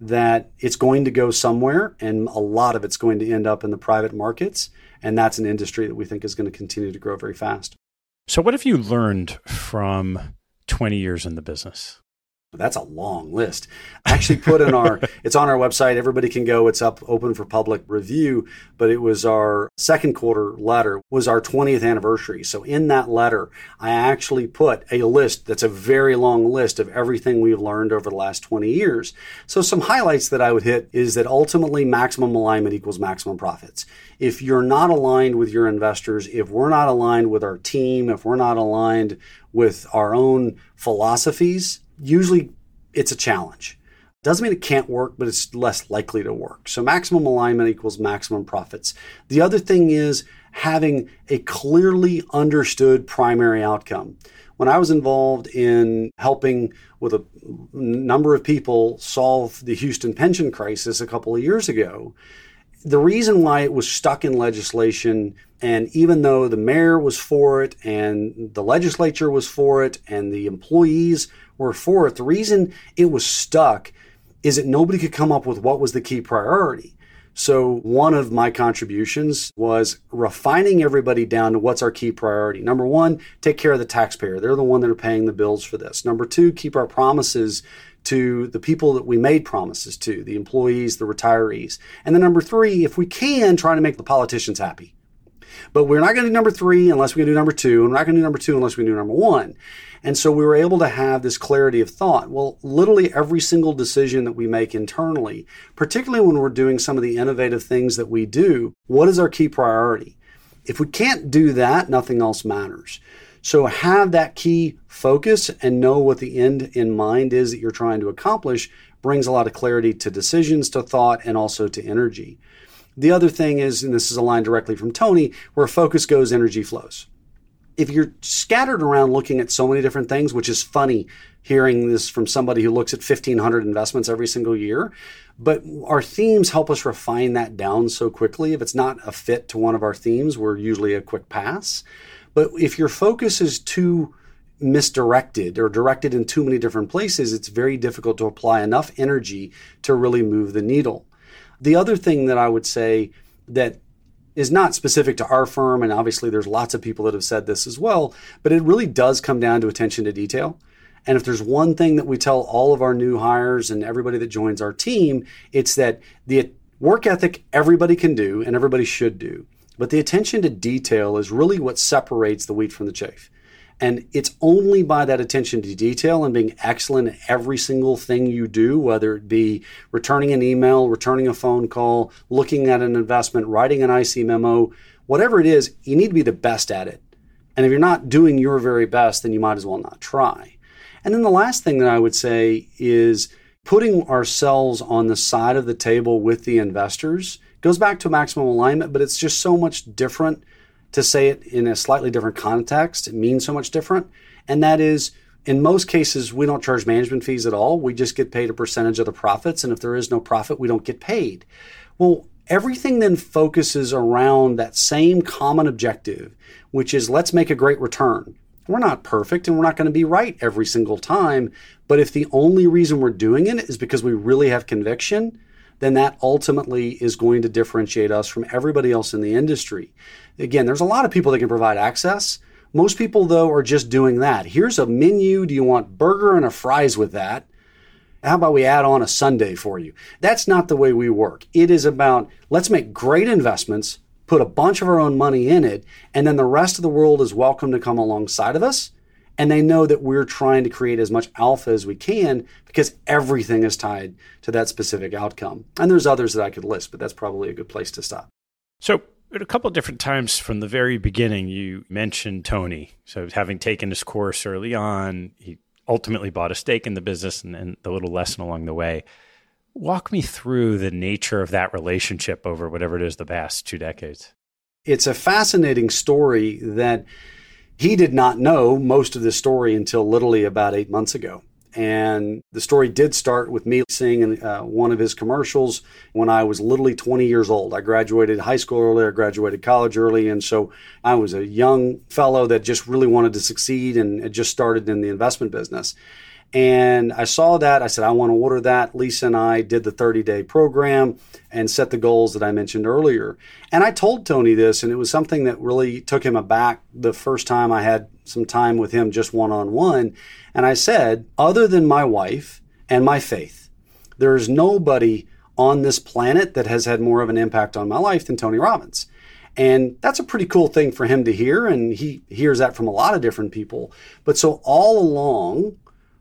that it's going to go somewhere and a lot of it's going to end up in the private markets. And that's an industry that we think is going to continue to grow very fast. So, what have you learned from 20 years in the business? That's a long list. I actually put in our, [laughs] it's on our website. Everybody can go. It's up open for public review. But it was our second quarter letter, was our 20th anniversary. So in that letter, I actually put a list that's a very long list of everything we've learned over the last 20 years. So some highlights that I would hit is that ultimately maximum alignment equals maximum profits. If you're not aligned with your investors, if we're not aligned with our team, if we're not aligned with our own philosophies, usually it's a challenge. Doesn't mean it can't work, but it's less likely to work. So maximum alignment equals maximum profits. The other thing is having a clearly understood primary outcome. When I was involved in helping with a number of people solve the Houston pension crisis a couple of years ago, the reason why it was stuck in legislation, and even though the mayor was for it and the legislature was for it and the employees for it, the reason it was stuck is that nobody could come up with what was the key priority. So, one of my contributions was refining everybody down to what's our key priority. Number one, take care of the taxpayer. They're the one that are paying the bills for this. Number two, keep our promises to the people that we made promises to, the employees, the retirees. And then number three, if we can, try to make the politicians happy. But we're not going to do number three unless we do number two, and we're not going to do number two unless we do number one. And so we were able to have this clarity of thought. Well, literally every single decision that we make internally, particularly when we're doing some of the innovative things that we do, what is our key priority? If we can't do that, nothing else matters. So have that key focus and know what the end in mind is that you're trying to accomplish brings a lot of clarity to decisions, to thought, and also to energy. The other thing is, and this is a line directly from Tony, where focus goes, energy flows if you're scattered around looking at so many different things, which is funny hearing this from somebody who looks at 1,500 investments every single year, but our themes help us refine that down so quickly. If it's not a fit to one of our themes, we're usually a quick pass. But if your focus is too misdirected or directed in too many different places, it's very difficult to apply enough energy to really move the needle. The other thing that I would say that is not specific to our firm, and obviously there's lots of people that have said this as well, but it really does come down to attention to detail. And if there's one thing that we tell all of our new hires and everybody that joins our team, it's that the work ethic everybody can do and everybody should do. But the attention to detail is really what separates the wheat from the chaff. And it's only by that attention to detail and being excellent at every single thing you do, whether it be returning an email, returning a phone call, looking at an investment, writing an IC memo, whatever it is, you need to be the best at it. And if you're not doing your very best, then you might as well not try. And then the last thing that I would say is putting ourselves on the side of the table with the investors goes back to maximum alignment, but it's just so much different to say it in a slightly different context. It means so much different. And that is, in most cases, we don't charge management fees at all. We just get paid a percentage of the profits. And if there is no profit, we don't get paid. Well, everything then focuses around that same common objective, which is let's make a great return. We're not perfect and we're not going to be right every single time. But if the only reason we're doing it is because we really have conviction, then that ultimately is going to differentiate us from everybody else in the industry. Again, there's a lot of people that can provide access. Most people, though, are just doing that. Here's a menu. Do you want burger and a fries with that? How about we add on a sundae for you? That's not the way we work. It is about let's make great investments, put a bunch of our own money in it, and then the rest of the world is welcome to come alongside of us and they know that we're trying to create as much alpha as we can because everything is tied to that specific outcome. And there's others that I could list, but that's probably a good place to stop. So, at a couple of different times from the very beginning, you mentioned Tony. So, having taken this course early on, he ultimately bought a stake in the business and, and the little lesson along the way. Walk me through the nature of that relationship over whatever it is the past two decades. It's a fascinating story that he did not know most of this story until literally about eight months ago. And the story did start with me seeing uh, one of his commercials when I was literally 20 years old. I graduated high school early, I graduated college early, and so I was a young fellow that just really wanted to succeed and had just started in the investment business. And I saw that. I said, I want to order that. Lisa and I did the 30 day program and set the goals that I mentioned earlier. And I told Tony this, and it was something that really took him aback the first time I had some time with him just one on one. And I said, other than my wife and my faith, there is nobody on this planet that has had more of an impact on my life than Tony Robbins. And that's a pretty cool thing for him to hear. And he hears that from a lot of different people. But so all along,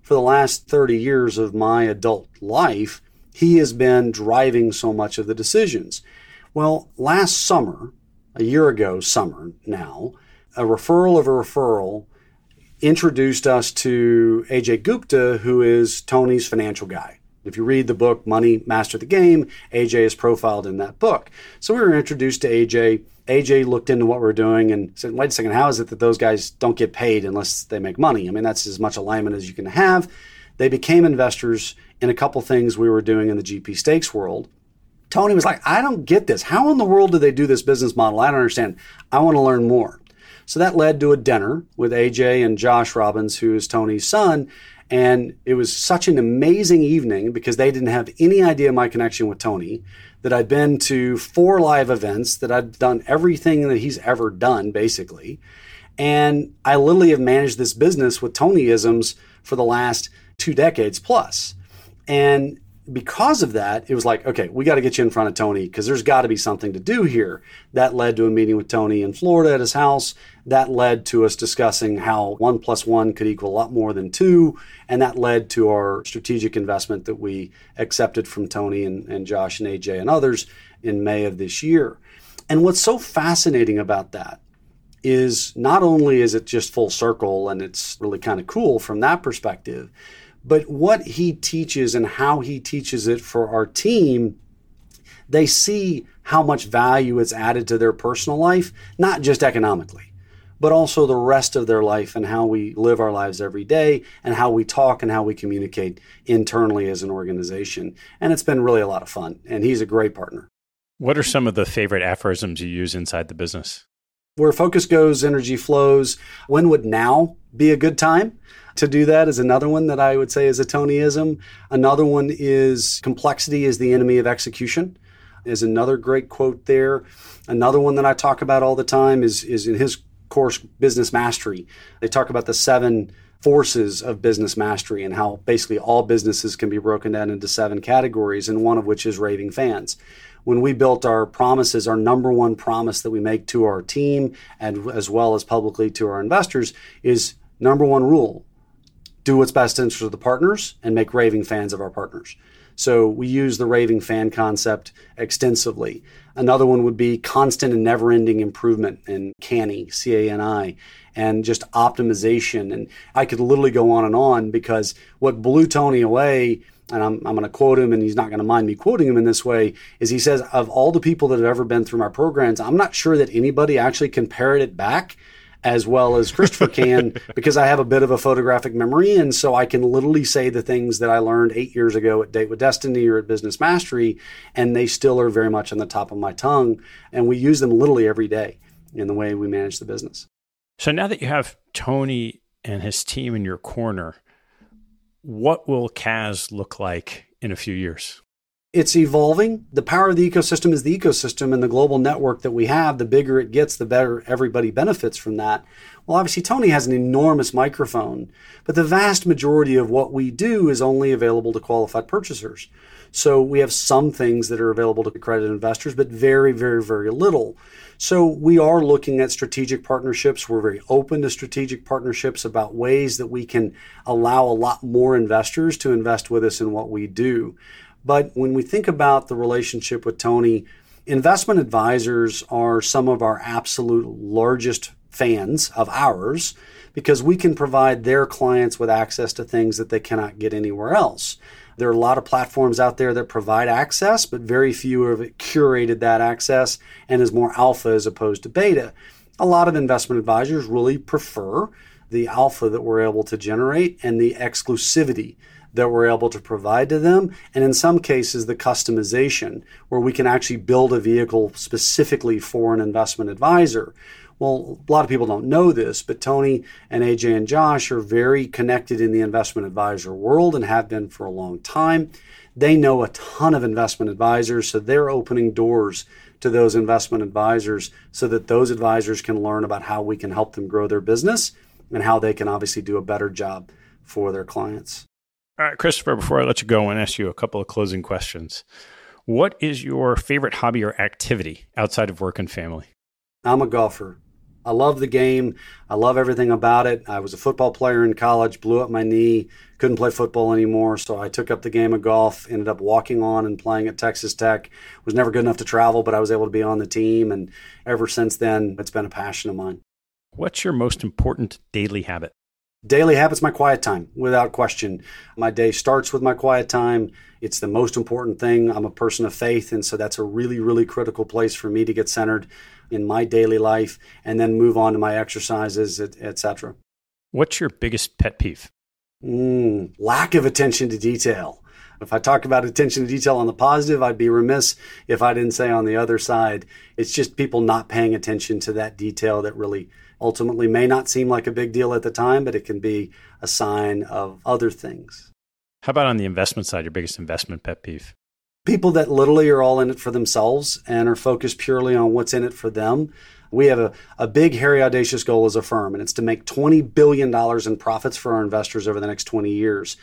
for the last 30 years of my adult life, he has been driving so much of the decisions. Well, last summer, a year ago, summer now, a referral of a referral introduced us to AJ Gupta, who is Tony's financial guy. If you read the book Money Master the Game, AJ is profiled in that book. So we were introduced to Ajay AJ looked into what we are doing and said, wait a second, how is it that those guys don't get paid unless they make money? I mean, that's as much alignment as you can have. They became investors in a couple things we were doing in the GP stakes world. Tony was like, I don't get this. How in the world do they do this business model? I don't understand. I want to learn more. So that led to a dinner with AJ and Josh Robbins, who is Tony's son. And it was such an amazing evening because they didn't have any idea my connection with Tony, that I'd been to four live events, that I'd done everything that he's ever done, basically. And I literally have managed this business with Tonyisms for the last two decades plus. And because of that, it was like, okay, we got to get you in front of Tony because there's got to be something to do here. That led to a meeting with Tony in Florida at his house. That led to us discussing how one plus one could equal a lot more than two. And that led to our strategic investment that we accepted from Tony and, and Josh and AJ and others in May of this year. And what's so fascinating about that is not only is it just full circle and it's really kind of cool from that perspective, but what he teaches and how he teaches it for our team, they see how much value it's added to their personal life, not just economically, but also the rest of their life and how we live our lives every day and how we talk and how we communicate internally as an organization. And it's been really a lot of fun. And he's a great partner. What are some of the favorite aphorisms you use inside the business? Where focus goes, energy flows. When would now be a good time? To do that is another one that I would say is a Tonyism. Another one is complexity is the enemy of execution is another great quote there. Another one that I talk about all the time is, is in his course, Business Mastery. They talk about the seven forces of business mastery and how basically all businesses can be broken down into seven categories, and one of which is raving fans. When we built our promises, our number one promise that we make to our team and as well as publicly to our investors is number one rule do what's best interest of the partners and make raving fans of our partners. So we use the raving fan concept extensively. Another one would be constant and never ending improvement in CANI, C A N I, and just optimization. And I could literally go on and on because what blew Tony away, and I'm, I'm going to quote him, and he's not going to mind me quoting him in this way, is he says, of all the people that have ever been through my programs, I'm not sure that anybody actually can parrot it back as well as Christopher [laughs] can because I have a bit of a photographic memory. And so I can literally say the things that I learned eight years ago at Date with Destiny or at Business Mastery, and they still are very much on the top of my tongue. And we use them literally every day in the way we manage the business. So now that you have Tony and his team in your corner, what will CAZ look like in a few years? It's evolving. The power of the ecosystem is the ecosystem and the global network that we have. The bigger it gets, the better everybody benefits from that. Well, obviously, Tony has an enormous microphone, but the vast majority of what we do is only available to qualified purchasers. So we have some things that are available to accredited investors, but very, very, very little. So we are looking at strategic partnerships. We're very open to strategic partnerships about ways that we can allow a lot more investors to invest with us in what we do. But when we think about the relationship with Tony, investment advisors are some of our absolute largest fans of ours because we can provide their clients with access to things that they cannot get anywhere else. There are a lot of platforms out there that provide access, but very few have curated that access and is more alpha as opposed to beta. A lot of investment advisors really prefer the alpha that we're able to generate and the exclusivity that we're able to provide to them. And in some cases, the customization, where we can actually build a vehicle specifically for an investment advisor. Well, a lot of people don't know this, but Tony and AJ and Josh are very connected in the investment advisor world and have been for a long time. They know a ton of investment advisors, so they're opening doors to those investment advisors so that those advisors can learn about how we can help them grow their business and how they can obviously do a better job for their clients. All right, Christopher, before I let you go, I want to ask you a couple of closing questions. What is your favorite hobby or activity outside of work and family? I'm a golfer. I love the game. I love everything about it. I was a football player in college, blew up my knee, couldn't play football anymore, so I took up the game of golf, ended up walking on and playing at Texas Tech. Was never good enough to travel, but I was able to be on the team and ever since then it's been a passion of mine. What's your most important daily habit? Daily habits, my quiet time, without question. My day starts with my quiet time. It's the most important thing. I'm a person of faith, and so that's a really, really critical place for me to get centered in my daily life, and then move on to my exercises, etc. Et What's your biggest pet peeve? Mm, lack of attention to detail. If I talk about attention to detail on the positive, I'd be remiss if I didn't say on the other side, it's just people not paying attention to that detail that really ultimately may not seem like a big deal at the time, but it can be a sign of other things. How about on the investment side, your biggest investment pet peeve? People that literally are all in it for themselves and are focused purely on what's in it for them. We have a, a big, hairy, audacious goal as a firm, and it's to make $20 billion in profits for our investors over the next 20 years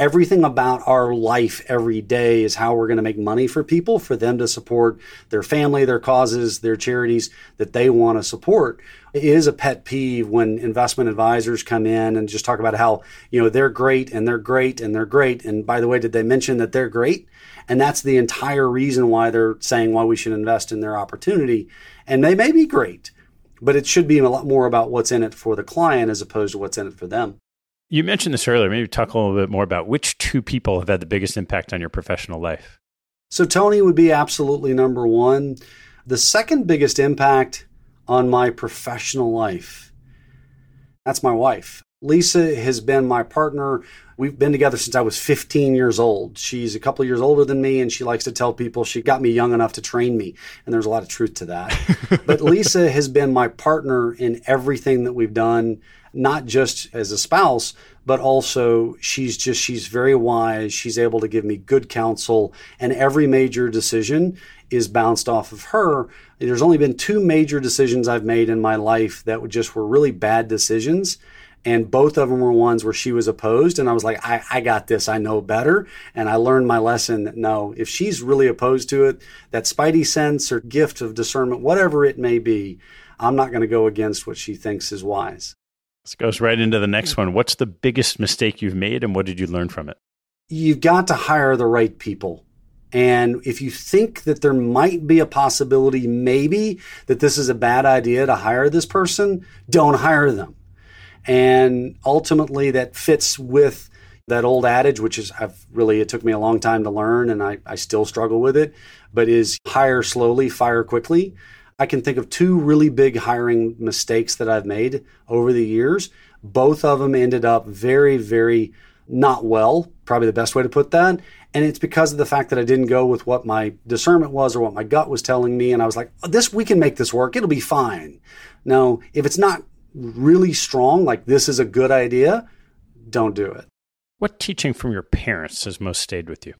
everything about our life every day is how we're going to make money for people, for them to support their family, their causes, their charities that they want to support. It is a pet peeve when investment advisors come in and just talk about how, you know, they're great and they're great and they're great. And by the way, did they mention that they're great? And that's the entire reason why they're saying why we should invest in their opportunity. And they may be great, but it should be a lot more about what's in it for the client as opposed to what's in it for them. You mentioned this earlier. Maybe talk a little bit more about which two people have had the biggest impact on your professional life. So, Tony would be absolutely number one. The second biggest impact on my professional life, that's my wife. Lisa has been my partner. We've been together since I was 15 years old. She's a couple years older than me, and she likes to tell people she got me young enough to train me. And there's a lot of truth to that. [laughs] but Lisa has been my partner in everything that we've done not just as a spouse, but also she's just, she's very wise. She's able to give me good counsel, and every major decision is bounced off of her. There's only been two major decisions I've made in my life that just were really bad decisions. And both of them were ones where she was opposed. And I was like, I, I got this. I know better. And I learned my lesson that no, if she's really opposed to it, that spidey sense or gift of discernment, whatever it may be, I'm not going to go against what she thinks is wise. This goes right into the next one. What's the biggest mistake you've made and what did you learn from it? You've got to hire the right people. And if you think that there might be a possibility, maybe, that this is a bad idea to hire this person, don't hire them. And ultimately, that fits with that old adage, which is I've really, it took me a long time to learn and I, I still struggle with it, but is hire slowly, fire quickly. I can think of two really big hiring mistakes that I've made over the years. Both of them ended up very, very not well, probably the best way to put that. And it's because of the fact that I didn't go with what my discernment was or what my gut was telling me. And I was like, this, we can make this work. It'll be fine. Now, if it's not really strong, like this is a good idea, don't do it. What teaching from your parents has most stayed with you?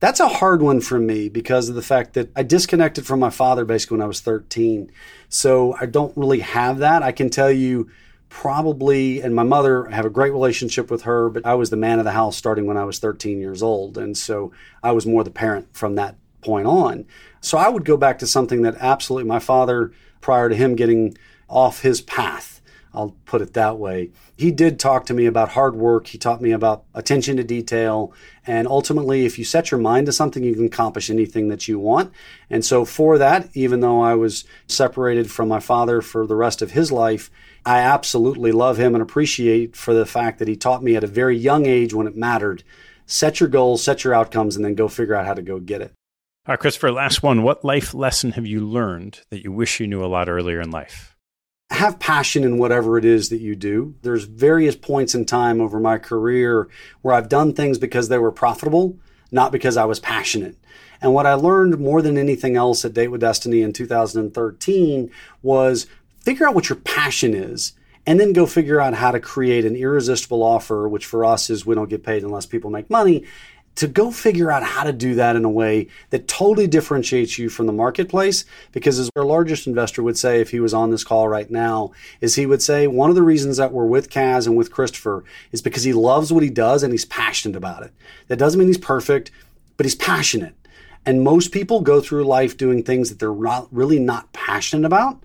That's a hard one for me because of the fact that I disconnected from my father basically when I was 13. So I don't really have that. I can tell you probably, and my mother, I have a great relationship with her, but I was the man of the house starting when I was 13 years old. And so I was more the parent from that point on. So I would go back to something that absolutely my father, prior to him getting off his path, I'll put it that way. He did talk to me about hard work. He taught me about attention to detail. And ultimately, if you set your mind to something, you can accomplish anything that you want. And so, for that, even though I was separated from my father for the rest of his life, I absolutely love him and appreciate for the fact that he taught me at a very young age when it mattered. Set your goals, set your outcomes, and then go figure out how to go get it. All right, Christopher, last one. What life lesson have you learned that you wish you knew a lot earlier in life? Have passion in whatever it is that you do. There's various points in time over my career where I've done things because they were profitable, not because I was passionate. And what I learned more than anything else at Date with Destiny in 2013 was figure out what your passion is and then go figure out how to create an irresistible offer, which for us is we don't get paid unless people make money, to go figure out how to do that in a way that totally differentiates you from the marketplace. Because as our largest investor would say, if he was on this call right now, is he would say one of the reasons that we're with CAZ and with Christopher is because he loves what he does and he's passionate about it. That doesn't mean he's perfect, but he's passionate. And most people go through life doing things that they're not, really not passionate about.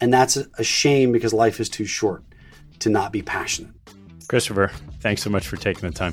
And that's a shame because life is too short to not be passionate. Christopher, thanks so much for taking the time.